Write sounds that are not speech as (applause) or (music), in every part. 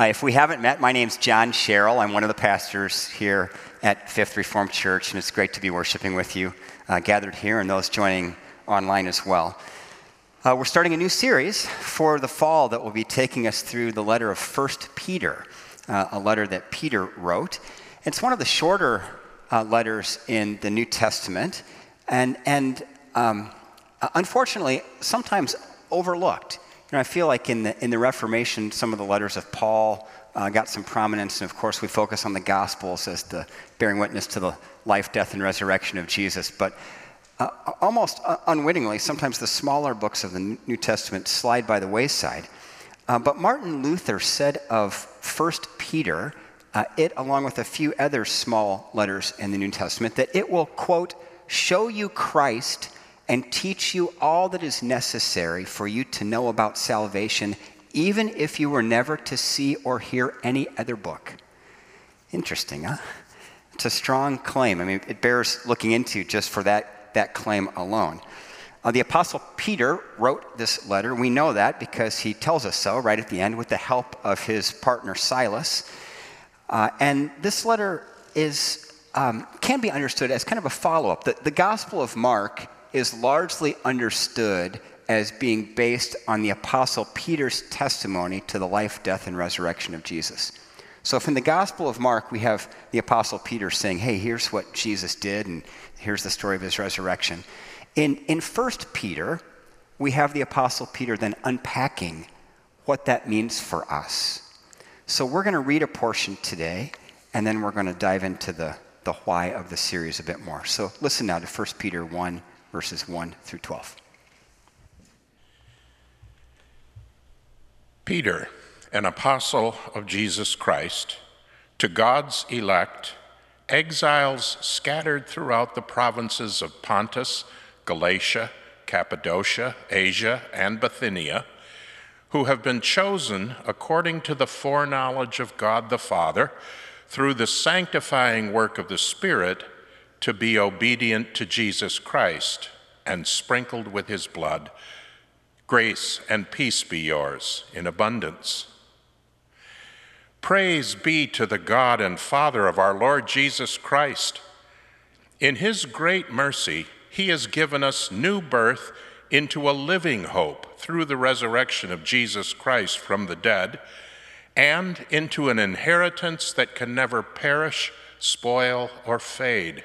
Uh, if we haven't met, my name's John Sherrill. I'm one of the pastors here at Fifth Reformed Church, and it's great to be worshiping with you uh, gathered here and those joining online as well. Uh, we're starting a new series for the fall that will be taking us through the letter of First Peter, uh, a letter that Peter wrote. It's one of the shorter uh, letters in the New Testament, and, and um, uh, unfortunately, sometimes overlooked. You know, I feel like in the, in the Reformation, some of the letters of Paul uh, got some prominence, and of course, we focus on the Gospels as the bearing witness to the life, death, and resurrection of Jesus. But uh, almost unwittingly, sometimes the smaller books of the New Testament slide by the wayside. Uh, but Martin Luther said of First Peter, uh, it, along with a few other small letters in the New Testament, that it will, quote, show you Christ and teach you all that is necessary for you to know about salvation, even if you were never to see or hear any other book. Interesting, huh? It's a strong claim. I mean, it bears looking into just for that, that claim alone. Uh, the Apostle Peter wrote this letter. We know that because he tells us so right at the end with the help of his partner Silas. Uh, and this letter is, um, can be understood as kind of a follow up. The, the Gospel of Mark is largely understood as being based on the Apostle Peter's testimony to the life, death, and resurrection of Jesus. So, if in the Gospel of Mark we have the Apostle Peter saying, hey, here's what Jesus did, and here's the story of his resurrection. In, in 1 Peter, we have the Apostle Peter then unpacking what that means for us. So, we're going to read a portion today, and then we're going to dive into the, the why of the series a bit more. So, listen now to 1 Peter 1 verses 1 through 12. Peter, an apostle of Jesus Christ, to God's elect, exiles scattered throughout the provinces of Pontus, Galatia, Cappadocia, Asia, and Bithynia, who have been chosen according to the foreknowledge of God the Father through the sanctifying work of the Spirit to be obedient to Jesus Christ and sprinkled with his blood. Grace and peace be yours in abundance. Praise be to the God and Father of our Lord Jesus Christ. In his great mercy, he has given us new birth into a living hope through the resurrection of Jesus Christ from the dead, and into an inheritance that can never perish, spoil, or fade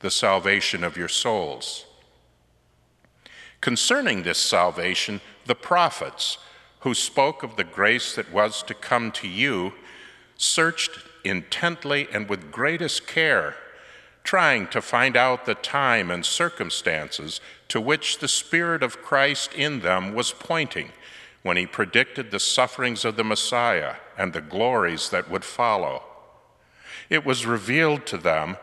the salvation of your souls. Concerning this salvation, the prophets, who spoke of the grace that was to come to you, searched intently and with greatest care, trying to find out the time and circumstances to which the Spirit of Christ in them was pointing when he predicted the sufferings of the Messiah and the glories that would follow. It was revealed to them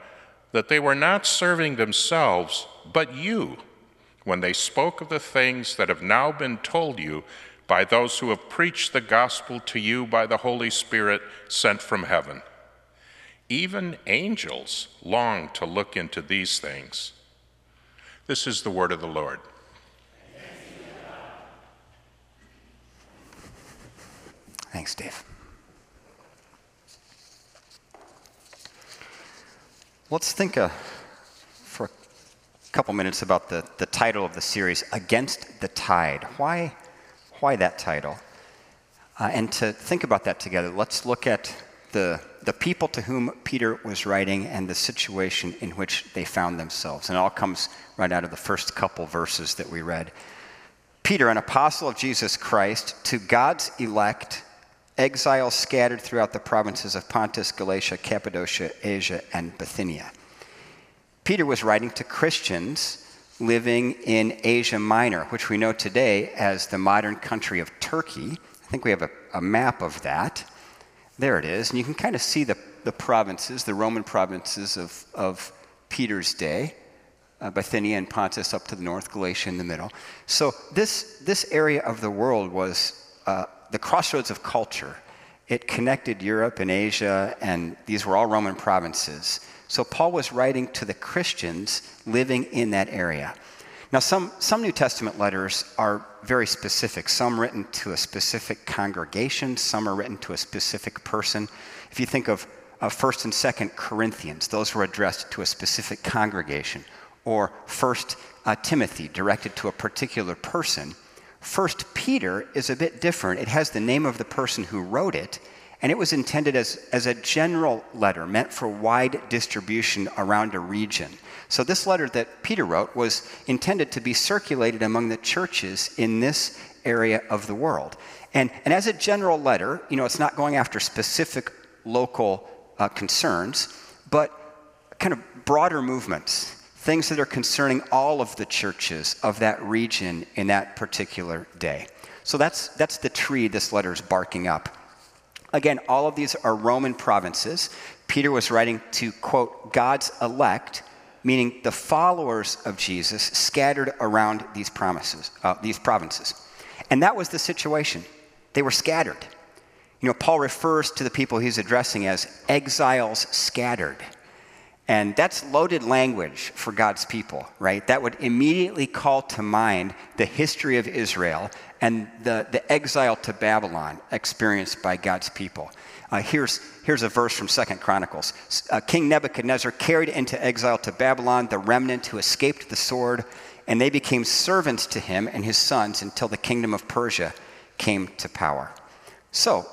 that they were not serving themselves, but you, when they spoke of the things that have now been told you by those who have preached the gospel to you by the Holy Spirit sent from heaven. Even angels long to look into these things. This is the word of the Lord. Thanks, Dave. Let's think uh, for a couple minutes about the, the title of the series, Against the Tide. Why, why that title? Uh, and to think about that together, let's look at the, the people to whom Peter was writing and the situation in which they found themselves. And it all comes right out of the first couple verses that we read. Peter, an apostle of Jesus Christ, to God's elect, exiles scattered throughout the provinces of Pontus, Galatia, Cappadocia, Asia, and Bithynia. Peter was writing to Christians living in Asia Minor, which we know today as the modern country of Turkey. I think we have a, a map of that. There it is. And you can kind of see the, the provinces, the Roman provinces of, of Peter's day. Uh, Bithynia and Pontus up to the north, Galatia in the middle. So this, this area of the world was uh, the crossroads of culture. It connected Europe and Asia, and these were all Roman provinces. So Paul was writing to the Christians living in that area. Now, some, some New Testament letters are very specific. Some written to a specific congregation, some are written to a specific person. If you think of uh, 1st and 2nd Corinthians, those were addressed to a specific congregation. Or 1st uh, Timothy, directed to a particular person. 1st Peter is a bit different. It has the name of the person who wrote it, and it was intended as, as a general letter meant for wide distribution around a region. So, this letter that Peter wrote was intended to be circulated among the churches in this area of the world. And, and as a general letter, you know, it's not going after specific local uh, concerns, but kind of broader movements, things that are concerning all of the churches of that region in that particular day. So, that's, that's the tree this letter is barking up. Again, all of these are Roman provinces. Peter was writing to, quote, God's elect, meaning the followers of Jesus scattered around these, promises, uh, these provinces. And that was the situation. They were scattered. You know, Paul refers to the people he's addressing as exiles scattered. And that's loaded language for God's people, right? That would immediately call to mind the history of Israel and the, the exile to Babylon experienced by God's people. Uh, here's, here's a verse from Second Chronicles. Uh, King Nebuchadnezzar carried into exile to Babylon the remnant who escaped the sword, and they became servants to him and his sons until the kingdom of Persia came to power. So,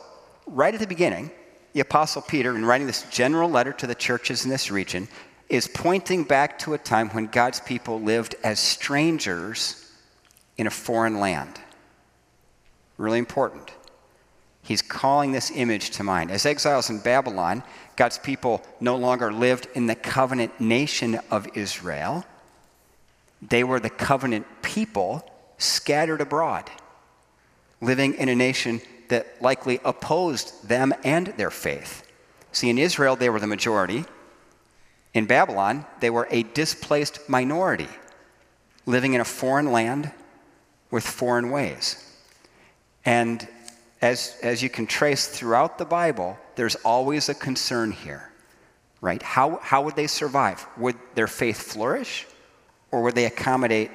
right at the beginning, the Apostle Peter, in writing this general letter to the churches in this region, is pointing back to a time when God's people lived as strangers in a foreign land. Really important. He's calling this image to mind. As exiles in Babylon, God's people no longer lived in the covenant nation of Israel. They were the covenant people scattered abroad, living in a nation that likely opposed them and their faith. See, in Israel, they were the majority. In Babylon, they were a displaced minority, living in a foreign land with foreign ways. And as, as you can trace throughout the Bible, there's always a concern here, right? How, how would they survive? Would their faith flourish, or would they accommodate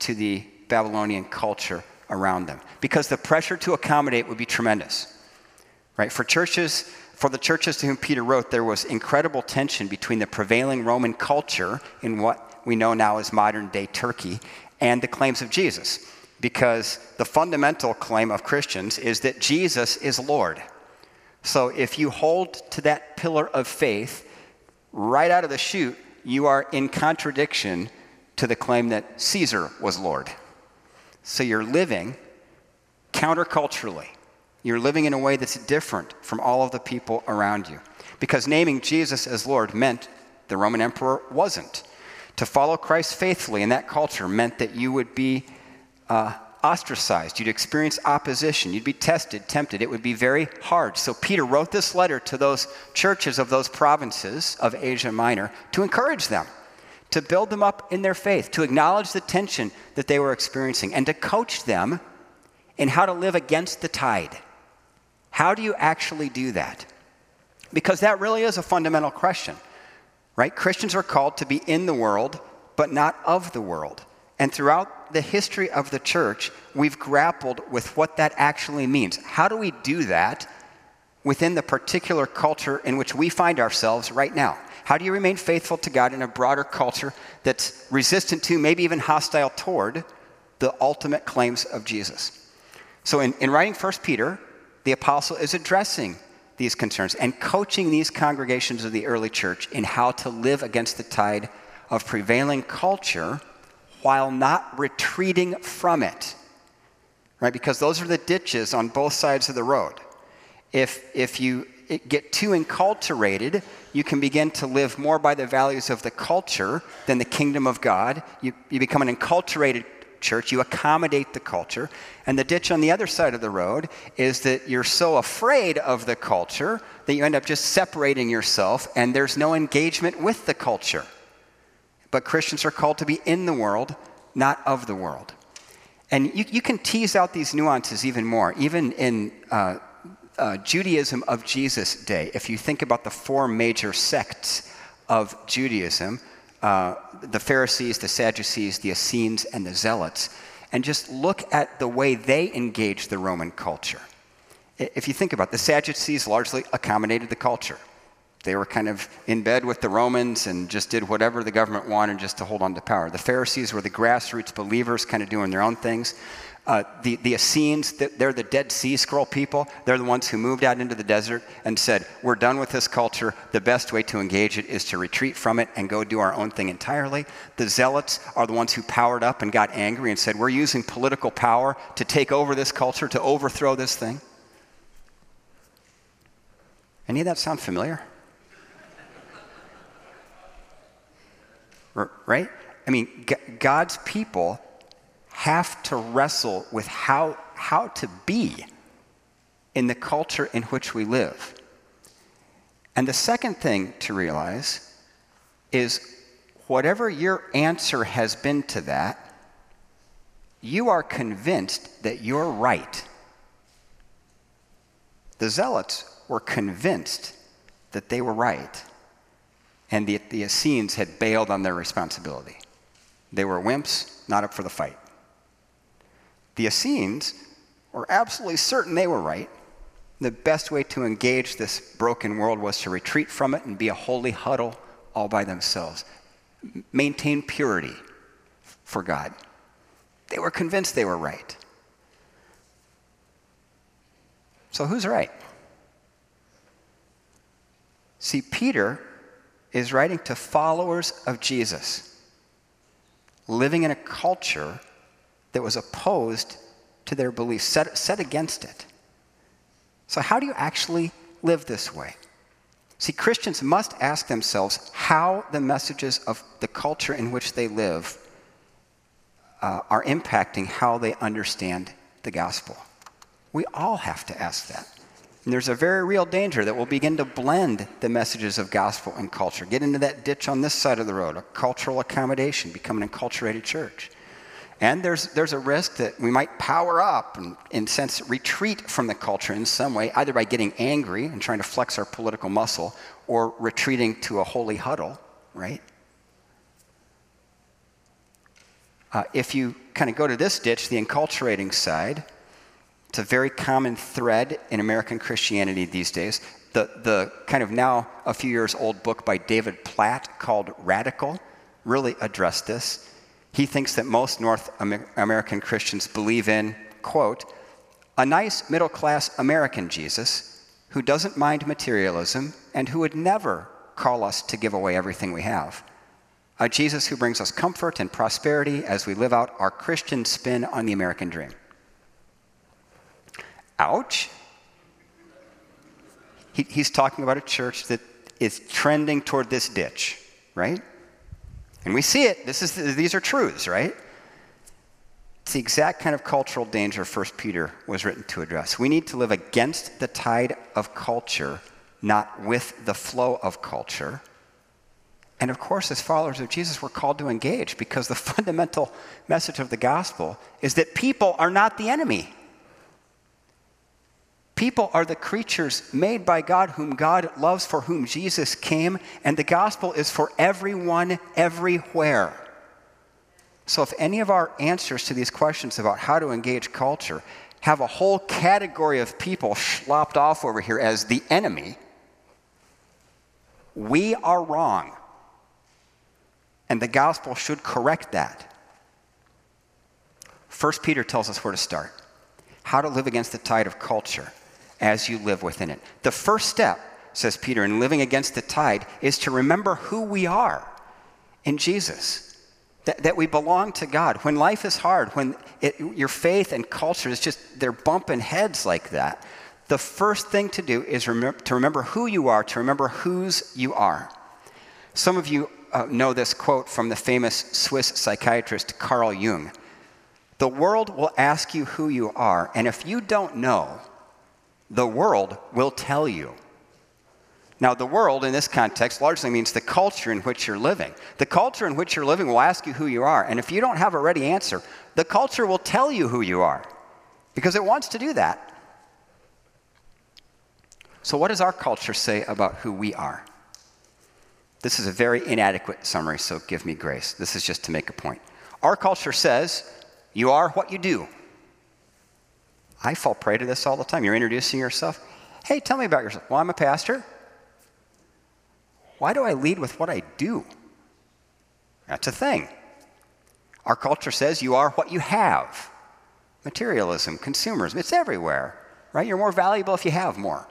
to the Babylonian culture around them? Because the pressure to accommodate would be tremendous, right? For churches, for the churches to whom Peter wrote, there was incredible tension between the prevailing Roman culture in what we know now as modern day Turkey and the claims of Jesus because the fundamental claim of Christians is that Jesus is Lord. So if you hold to that pillar of faith right out of the chute, you are in contradiction to the claim that Caesar was Lord. So you're living counterculturally. You're living in a way that's different from all of the people around you. Because naming Jesus as Lord meant the Roman emperor wasn't. To follow Christ faithfully in that culture meant that you would be uh, ostracized. You'd experience opposition. You'd be tested, tempted. It would be very hard. So Peter wrote this letter to those churches of those provinces of Asia Minor to encourage them, to build them up in their faith, to acknowledge the tension that they were experiencing, and to coach them in how to live against the tide. How do you actually do that? Because that really is a fundamental question, right? Christians are called to be in the world, but not of the world. And throughout the history of the church, we've grappled with what that actually means. How do we do that within the particular culture in which we find ourselves right now? How do you remain faithful to God in a broader culture that's resistant to, maybe even hostile toward, the ultimate claims of Jesus? So, in, in writing 1 Peter, the apostle is addressing these concerns and coaching these congregations of the early church in how to live against the tide of prevailing culture while not retreating from it. Right? Because those are the ditches on both sides of the road. If, if you get too enculturated, you can begin to live more by the values of the culture than the kingdom of God. You, you become an enculturated church, you accommodate the culture. And the ditch on the other side of the road is that you're so afraid of the culture that you end up just separating yourself and there's no engagement with the culture. But Christians are called to be in the world, not of the world. And you, you can tease out these nuances even more, even in uh, uh, Judaism of Jesus' day. If you think about the four major sects of Judaism, uh, the Pharisees, the Sadducees, the Essenes, and the Zealots, and just look at the way they engaged the Roman culture. If you think about it, the Sadducees largely accommodated the culture. They were kind of in bed with the Romans and just did whatever the government wanted just to hold on to power. The Pharisees were the grassroots believers, kind of doing their own things. Uh, the, the Essenes, they're the Dead Sea Scroll people. They're the ones who moved out into the desert and said, We're done with this culture. The best way to engage it is to retreat from it and go do our own thing entirely. The Zealots are the ones who powered up and got angry and said, We're using political power to take over this culture, to overthrow this thing. Any of that sound familiar? right? I mean, God's people have to wrestle with how, how to be in the culture in which we live. And the second thing to realize is whatever your answer has been to that, you are convinced that you're right. The Zealots were convinced that they were right, and the, the Essenes had bailed on their responsibility. They were wimps, not up for the fight. The Essenes were absolutely certain they were right. The best way to engage this broken world was to retreat from it and be a holy huddle all by themselves. Maintain purity for God. They were convinced they were right. So, who's right? See, Peter is writing to followers of Jesus, living in a culture that was opposed to their beliefs, set, set against it. So, how do you actually live this way? See, Christians must ask themselves how the messages of the culture in which they live uh, are impacting how they understand the gospel. We all have to ask that. And there's a very real danger that we'll begin to blend the messages of gospel and culture, get into that ditch on this side of the road, a cultural accommodation, become an enculturated church. And there's, there's a risk that we might power up and, in sense, retreat from the culture in some way, either by getting angry and trying to flex our political muscle or retreating to a holy huddle, right? Uh, if you kind of go to this ditch, the enculturating side, it's a very common thread in American Christianity these days. The, the kind of now a few years old book by David Platt called Radical really addressed this. He thinks that most North American Christians believe in, quote, a nice middle class American Jesus who doesn't mind materialism and who would never call us to give away everything we have. A Jesus who brings us comfort and prosperity as we live out our Christian spin on the American dream. Ouch. He, he's talking about a church that is trending toward this ditch, right? And we see it. This is, these are truths, right? It's the exact kind of cultural danger First Peter was written to address. We need to live against the tide of culture, not with the flow of culture. And of course, as followers of Jesus, we're called to engage because the (laughs) fundamental message of the gospel is that people are not the enemy. People are the creatures made by God, whom God loves, for whom Jesus came, and the gospel is for everyone, everywhere. So, if any of our answers to these questions about how to engage culture have a whole category of people slopped off over here as the enemy, we are wrong. And the gospel should correct that. First Peter tells us where to start how to live against the tide of culture. As you live within it. The first step, says Peter, in living against the tide is to remember who we are in Jesus. That, that we belong to God. When life is hard, when it, your faith and culture is just, they're bumping heads like that, the first thing to do is to remember who you are, to remember whose you are. Some of you uh, know this quote from the famous Swiss psychiatrist Carl Jung. The world will ask you who you are, and if you don't know, the world will tell you. Now, the world in this context largely means the culture in which you're living. The culture in which you're living will ask you who you are, and if you don't have a ready answer, the culture will tell you who you are because it wants to do that. So, what does our culture say about who we are? This is a very inadequate summary, so give me grace. This is just to make a point. Our culture says you are what you do. I fall prey to this all the time. You're introducing yourself. Hey, tell me about yourself. Well, I'm a pastor. Why do I lead with what I do? That's a thing. Our culture says you are what you have. Materialism, consumerism, it's everywhere, right? You're more valuable if you have more.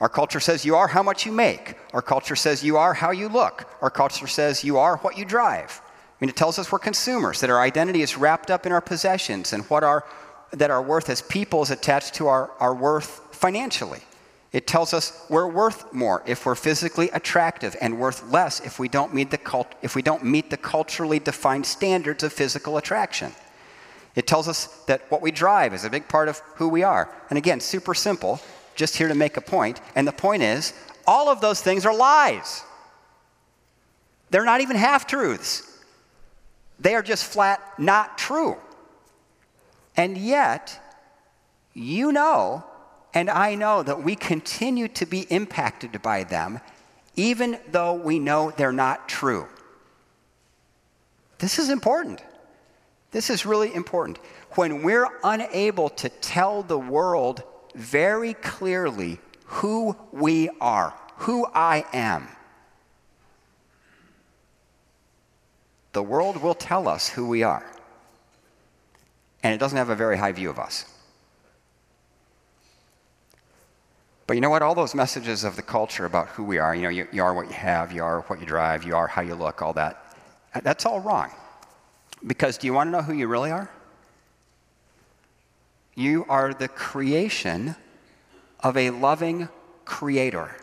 Our culture says you are how much you make. Our culture says you are how you look. Our culture says you are what you drive. I mean, it tells us we're consumers, that our identity is wrapped up in our possessions and what our, that our worth as people is attached to our, our worth financially. It tells us we're worth more if we're physically attractive and worth less if we don't meet the, cult- if we don't meet the culturally defined standards of physical attraction. It tells us that what we drive is a big part of who we are. And again, super simple, just here to make a point. And the point is, all of those things are lies. They're not even half truths, they are just flat not true. And yet, you know and I know that we continue to be impacted by them, even though we know they're not true. This is important. This is really important. When we're unable to tell the world very clearly who we are, who I am, the world will tell us who we are. And it doesn't have a very high view of us. But you know what? All those messages of the culture about who we are, you know, you, you, are what you have, you are what you drive, you are how you look, all that, that's all wrong. Because do you want to know who you really are? You are the creation of a loving creator.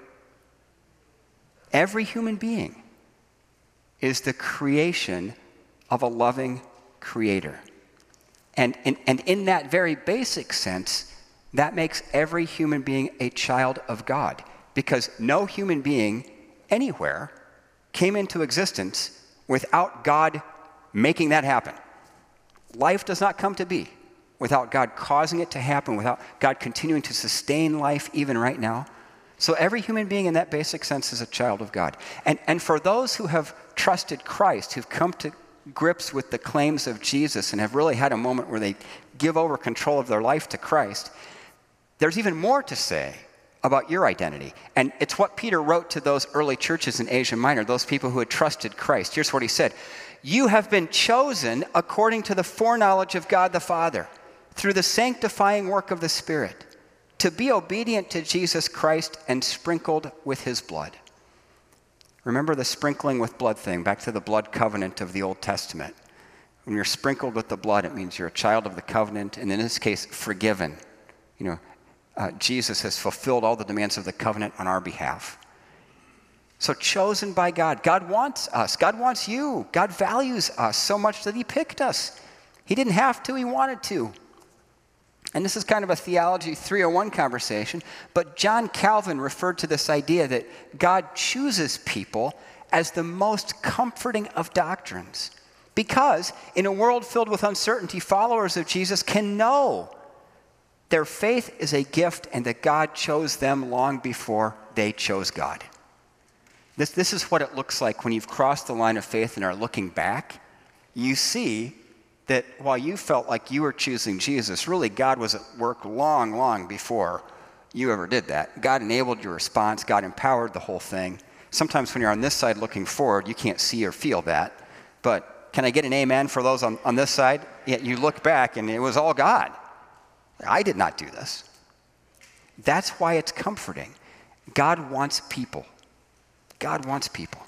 Every human being is the creation of a loving creator. And, and, and in that very basic sense, that makes every human being a child of God because no human being anywhere came into existence without God making that happen. Life does not come to be without God causing it to happen, without God continuing to sustain life even right now. So every human being in that basic sense is a child of God. And, and for those who have trusted Christ, who've come to grips with the claims of Jesus and have really had a moment where they give over control of their life to Christ, there's even more to say about your identity. And it's what Peter wrote to those early churches in Asia Minor, those people who had trusted Christ. Here's what he said You have been chosen according to the foreknowledge of God the Father, through the sanctifying work of the Spirit, to be obedient to Jesus Christ and sprinkled with his blood. Remember the sprinkling with blood thing, back to the blood covenant of the Old Testament. When you're sprinkled with the blood, it means you're a child of the covenant, and in this case, forgiven. You know, uh, Jesus has fulfilled all the demands of the covenant on our behalf. So, chosen by God. God wants us. God wants you. God values us so much that He picked us. He didn't have to, He wanted to. And this is kind of a theology 301 conversation, but John Calvin referred to this idea that God chooses people as the most comforting of doctrines. Because in a world filled with uncertainty, followers of Jesus can know their faith is a gift and that God chose them long before they chose God. This, this is what it looks like when you've crossed the line of faith and are looking back. You see that while you felt like you were choosing Jesus, really God was at work long, long before you ever did that. God enabled your response, God empowered the whole thing. Sometimes when you're on this side looking forward, you can't see or feel that. But can I get an amen for those on, on this side? Yeah, you look back and it was all God. I did not do this. That's why it's comforting. God wants people. God wants people.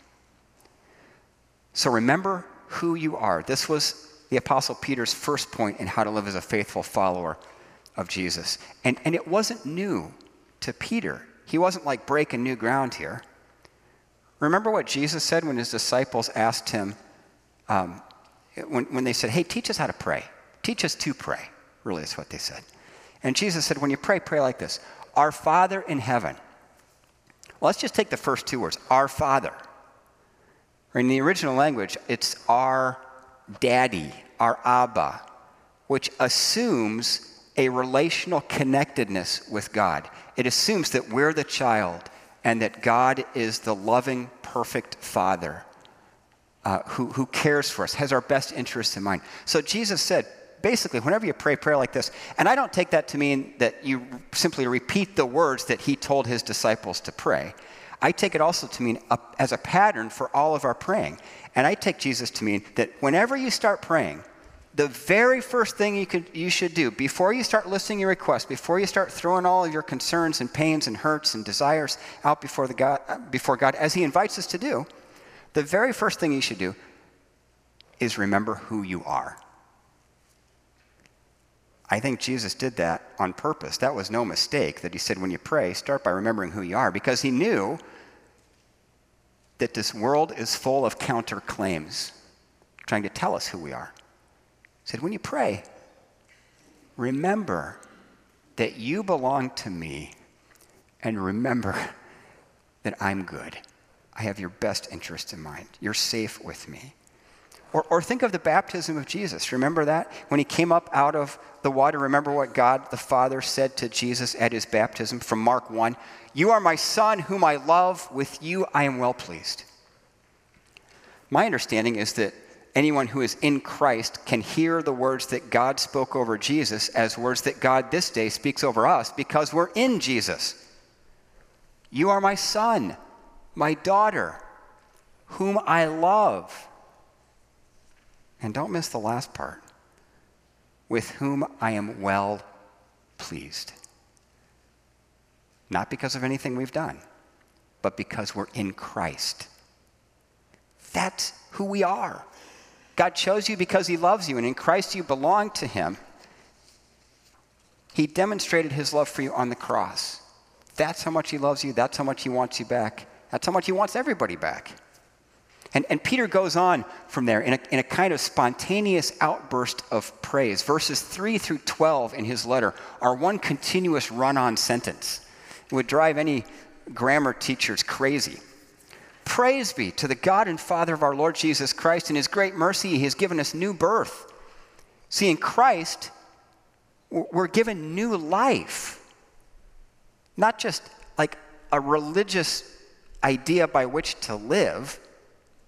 So remember who you are. This was the Apostle Peter's first point in how to live as a faithful follower of Jesus. And, and it wasn't new to Peter. He wasn't like breaking new ground here. Remember what Jesus said when his disciples asked him, um, when, when they said, Hey, teach us how to pray. Teach us to pray, really, is what they said. And Jesus said, When you pray, pray like this Our Father in heaven. Well, let's just take the first two words Our Father. In the original language, it's our daddy, our Abba, which assumes a relational connectedness with God. It assumes that we're the child and that God is the loving, perfect Father uh, who, who cares for us, has our best interests in mind. So Jesus said, basically, whenever you pray prayer like this, and I don't take that to mean that you simply repeat the words that he told his disciples to pray. I take it also to mean a, as a pattern for all of our praying. And I take Jesus to mean that whenever you start praying, the very first thing you, could, you should do before you start listing your requests, before you start throwing all of your concerns and pains and hurts and desires out before, the God, before God, as He invites us to do, the very first thing you should do is remember who you are. I think Jesus did that on purpose. That was no mistake that He said, when you pray, start by remembering who you are, because He knew that this world is full of counterclaims trying to tell us who we are. He said, When you pray, remember that you belong to me and remember (laughs) that I'm good. I have your best interest in mind. You're safe with me. Or, or think of the baptism of Jesus. Remember that? When he came up out of the water, remember what God the Father said to Jesus at his baptism from Mark 1 You are my Son, whom I love. With you I am well pleased. My understanding is that anyone who is in Christ can hear the words that God spoke over Jesus as words that God this day speaks over us because we're in Jesus. You are my son, my daughter, whom I love. And don't miss the last part with whom I am well pleased. Not because of anything we've done, but because we're in Christ. That's who we are. God chose you because He loves you, and in Christ you belong to Him. He demonstrated His love for you on the cross. That's how much He loves you. That's how much He wants you back. That's how much He wants everybody back. And, and Peter goes on from there in a, in a kind of spontaneous outburst of praise. Verses 3 through 12 in his letter are one continuous run on sentence. It would drive any grammar teachers crazy. Praise be to the God and Father of our Lord Jesus Christ. In his great mercy, he has given us new birth. See, in Christ, we're given new life. Not just like a religious idea by which to live,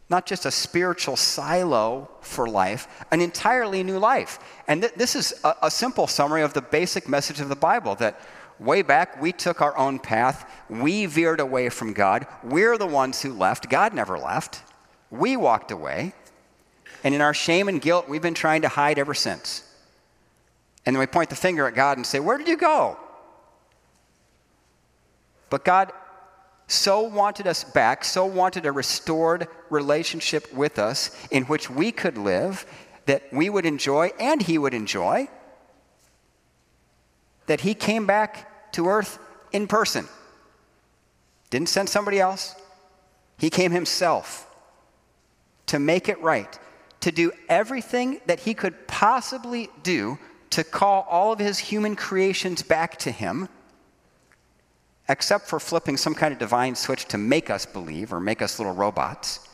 not just a spiritual silo for life, an entirely new life. And th- this is a, a simple summary of the basic message of the Bible that Way back, we took our own path. We veered away from God. We're the ones who left. God never left. We walked away. And in our shame and guilt, we've been trying to hide ever since. And then we point the finger at God and say, Where did you go? But God so wanted us back, so wanted a restored relationship with us in which we could live, that we would enjoy and He would enjoy that he came back to earth in person. Didn't send somebody else. He came himself to make it right, to do everything that he could possibly do to call all of his human creations back to him, except for flipping some kind of divine switch to make us believe or make us little robots.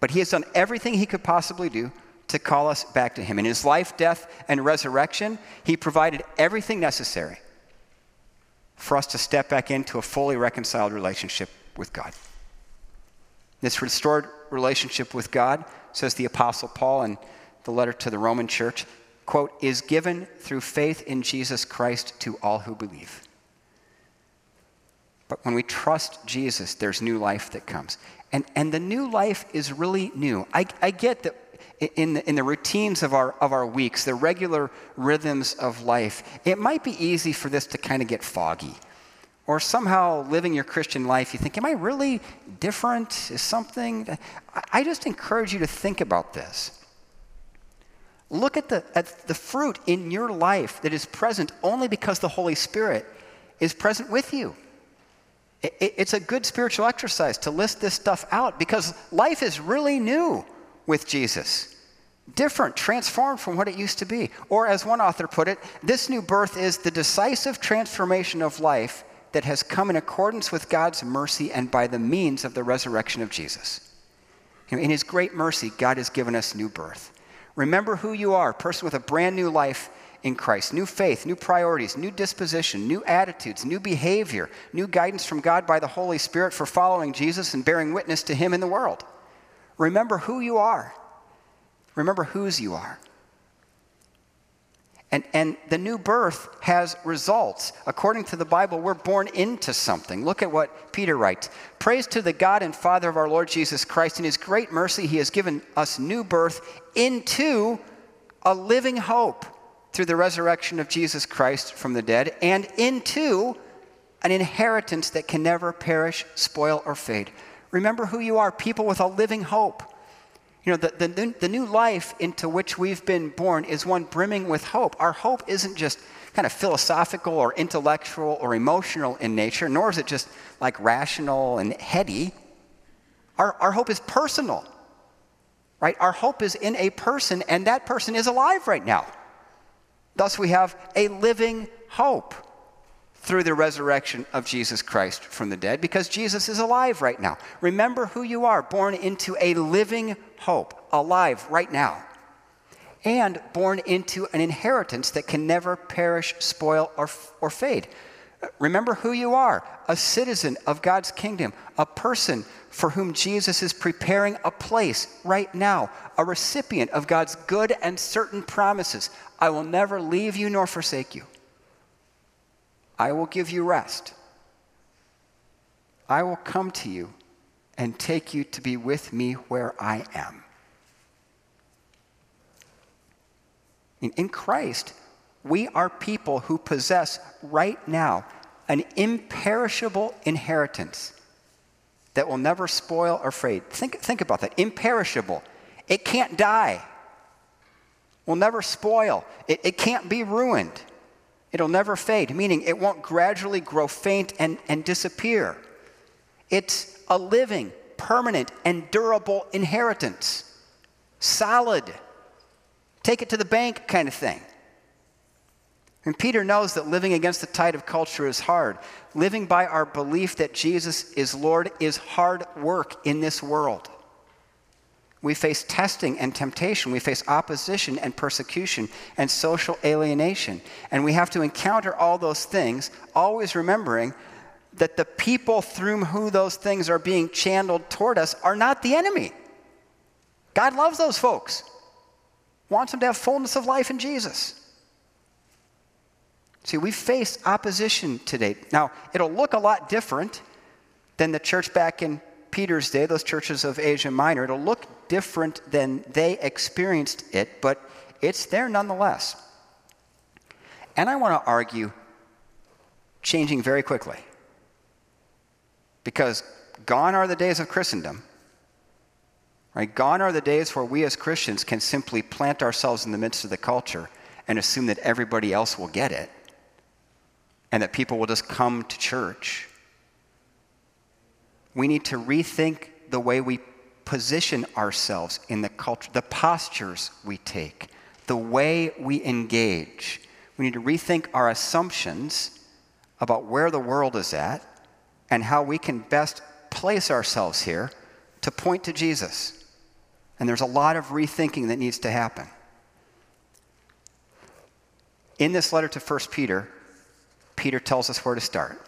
But he has done everything he could possibly do to call us back to Him. In His life, death, and resurrection, He provided everything necessary for us to step back into a fully reconciled relationship with God. This restored relationship with God, says the Apostle Paul in the letter to the Roman church, quote, is given through faith in Jesus Christ to all who believe. But when we trust Jesus, there's new life that comes. And, and the new life is really new. I, I get that in the, in the routines of our, of our weeks, the regular rhythms of life, it might be easy for this to kind of get foggy. Or somehow living your Christian life, you think, Am I really different? Is something. I just encourage you to think about this. Look at the, at the fruit in your life that is present only because the Holy Spirit is present with you. It, it's a good spiritual exercise to list this stuff out because life is really new with Jesus. Different, transformed from what it used to be. Or, as one author put it, this new birth is the decisive transformation of life that has come in accordance with God's mercy and by the means of the resurrection of Jesus. In His great mercy, God has given us new birth. Remember who you are, a person with a brand new life in Christ new faith, new priorities, new disposition, new attitudes, new behavior, new guidance from God by the Holy Spirit for following Jesus and bearing witness to Him in the world. Remember who you are. Remember whose you are. And, and the new birth has results. According to the Bible, we're born into something. Look at what Peter writes Praise to the God and Father of our Lord Jesus Christ. In his great mercy, he has given us new birth into a living hope through the resurrection of Jesus Christ from the dead and into an inheritance that can never perish, spoil, or fade. Remember who you are people with a living hope. You know, the, the, the new life into which we've been born is one brimming with hope. Our hope isn't just kind of philosophical or intellectual or emotional in nature, nor is it just like rational and heady. Our, our hope is personal, right? Our hope is in a person, and that person is alive right now. Thus, we have a living hope through the resurrection of Jesus Christ from the dead because Jesus is alive right now. Remember who you are, born into a living hope, alive right now, and born into an inheritance that can never perish, spoil, or, or fade. Remember who you are a citizen of God's kingdom, a person for whom Jesus is preparing a place right now, a recipient of God's good and certain promises. I will never leave you nor forsake you. I will give you rest. I will come to you and take you to be with me where I am. In Christ, we are people who possess right now an imperishable inheritance that will never spoil or fade. Think, think about that. Imperishable. It can't die, will never spoil, it, it can't be ruined. It'll never fade, meaning it won't gradually grow faint and, and disappear. It's a living, permanent, and durable inheritance. Solid. Take it to the bank kind of thing. And Peter knows that living against the tide of culture is hard. Living by our belief that Jesus is Lord is hard work in this world. We face testing and temptation. We face opposition and persecution and social alienation. And we have to encounter all those things, always remembering that the people through whom those things are being channeled toward us are not the enemy. God loves those folks, wants them to have fullness of life in Jesus. See, we face opposition today. Now, it'll look a lot different than the church back in Peter's day, those churches of Asia Minor. It'll look different than they experienced it, but it's there nonetheless. And I want to argue changing very quickly. Because gone are the days of Christendom. Right? Gone are the days where we as Christians can simply plant ourselves in the midst of the culture and assume that everybody else will get it and that people will just come to church. We need to rethink the way we position ourselves in the culture, the postures we take, the way we engage. We need to rethink our assumptions about where the world is at and how we can best place ourselves here to point to Jesus. And there's a lot of rethinking that needs to happen. In this letter to 1 Peter, Peter tells us where to start.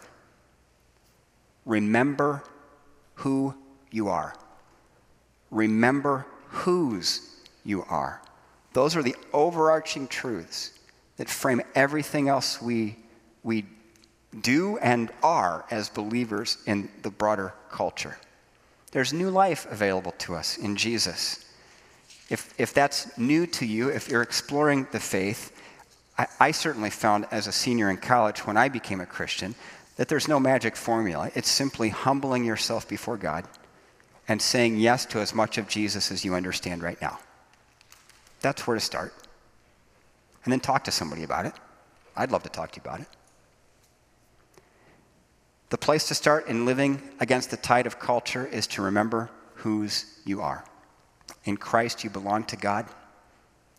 Remember who you are. Remember whose you are. Those are the overarching truths that frame everything else we, we do and are as believers in the broader culture. There's new life available to us in Jesus. if, if that's new to you, if you're exploring the faith, I, I certainly found as a senior in college when I became a Christian that there's no magic formula. It's simply humbling yourself before God and saying yes to as much of Jesus as you understand right now. That's where to start. And then talk to somebody about it. I'd love to talk to you about it. The place to start in living against the tide of culture is to remember whose you are. In Christ, you belong to God.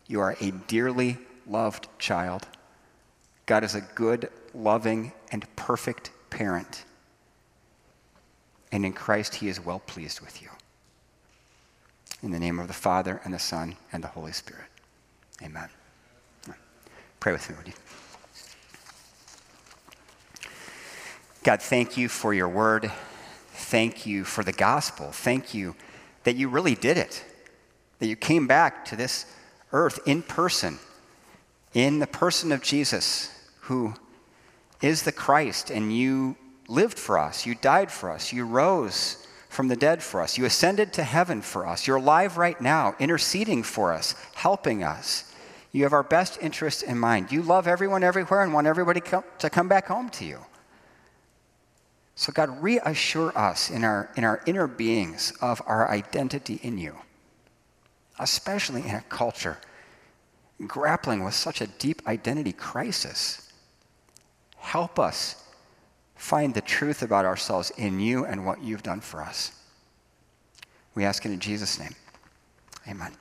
You are a dearly loved child. God is a good, loving, and perfect parent. And in Christ, He is well pleased with you. In the name of the Father, and the Son, and the Holy Spirit. Amen. Pray with me, would you? God, thank you for your word. Thank you for the gospel. Thank you that you really did it, that you came back to this earth in person, in the person of Jesus, who is the Christ, and you lived for us. You died for us. You rose from the dead for us. You ascended to heaven for us. You're alive right now, interceding for us, helping us. You have our best interests in mind. You love everyone everywhere and want everybody to come back home to you. So, God, reassure us in our, in our inner beings of our identity in you, especially in a culture grappling with such a deep identity crisis. Help us find the truth about ourselves in you and what you've done for us. We ask it in Jesus' name. Amen.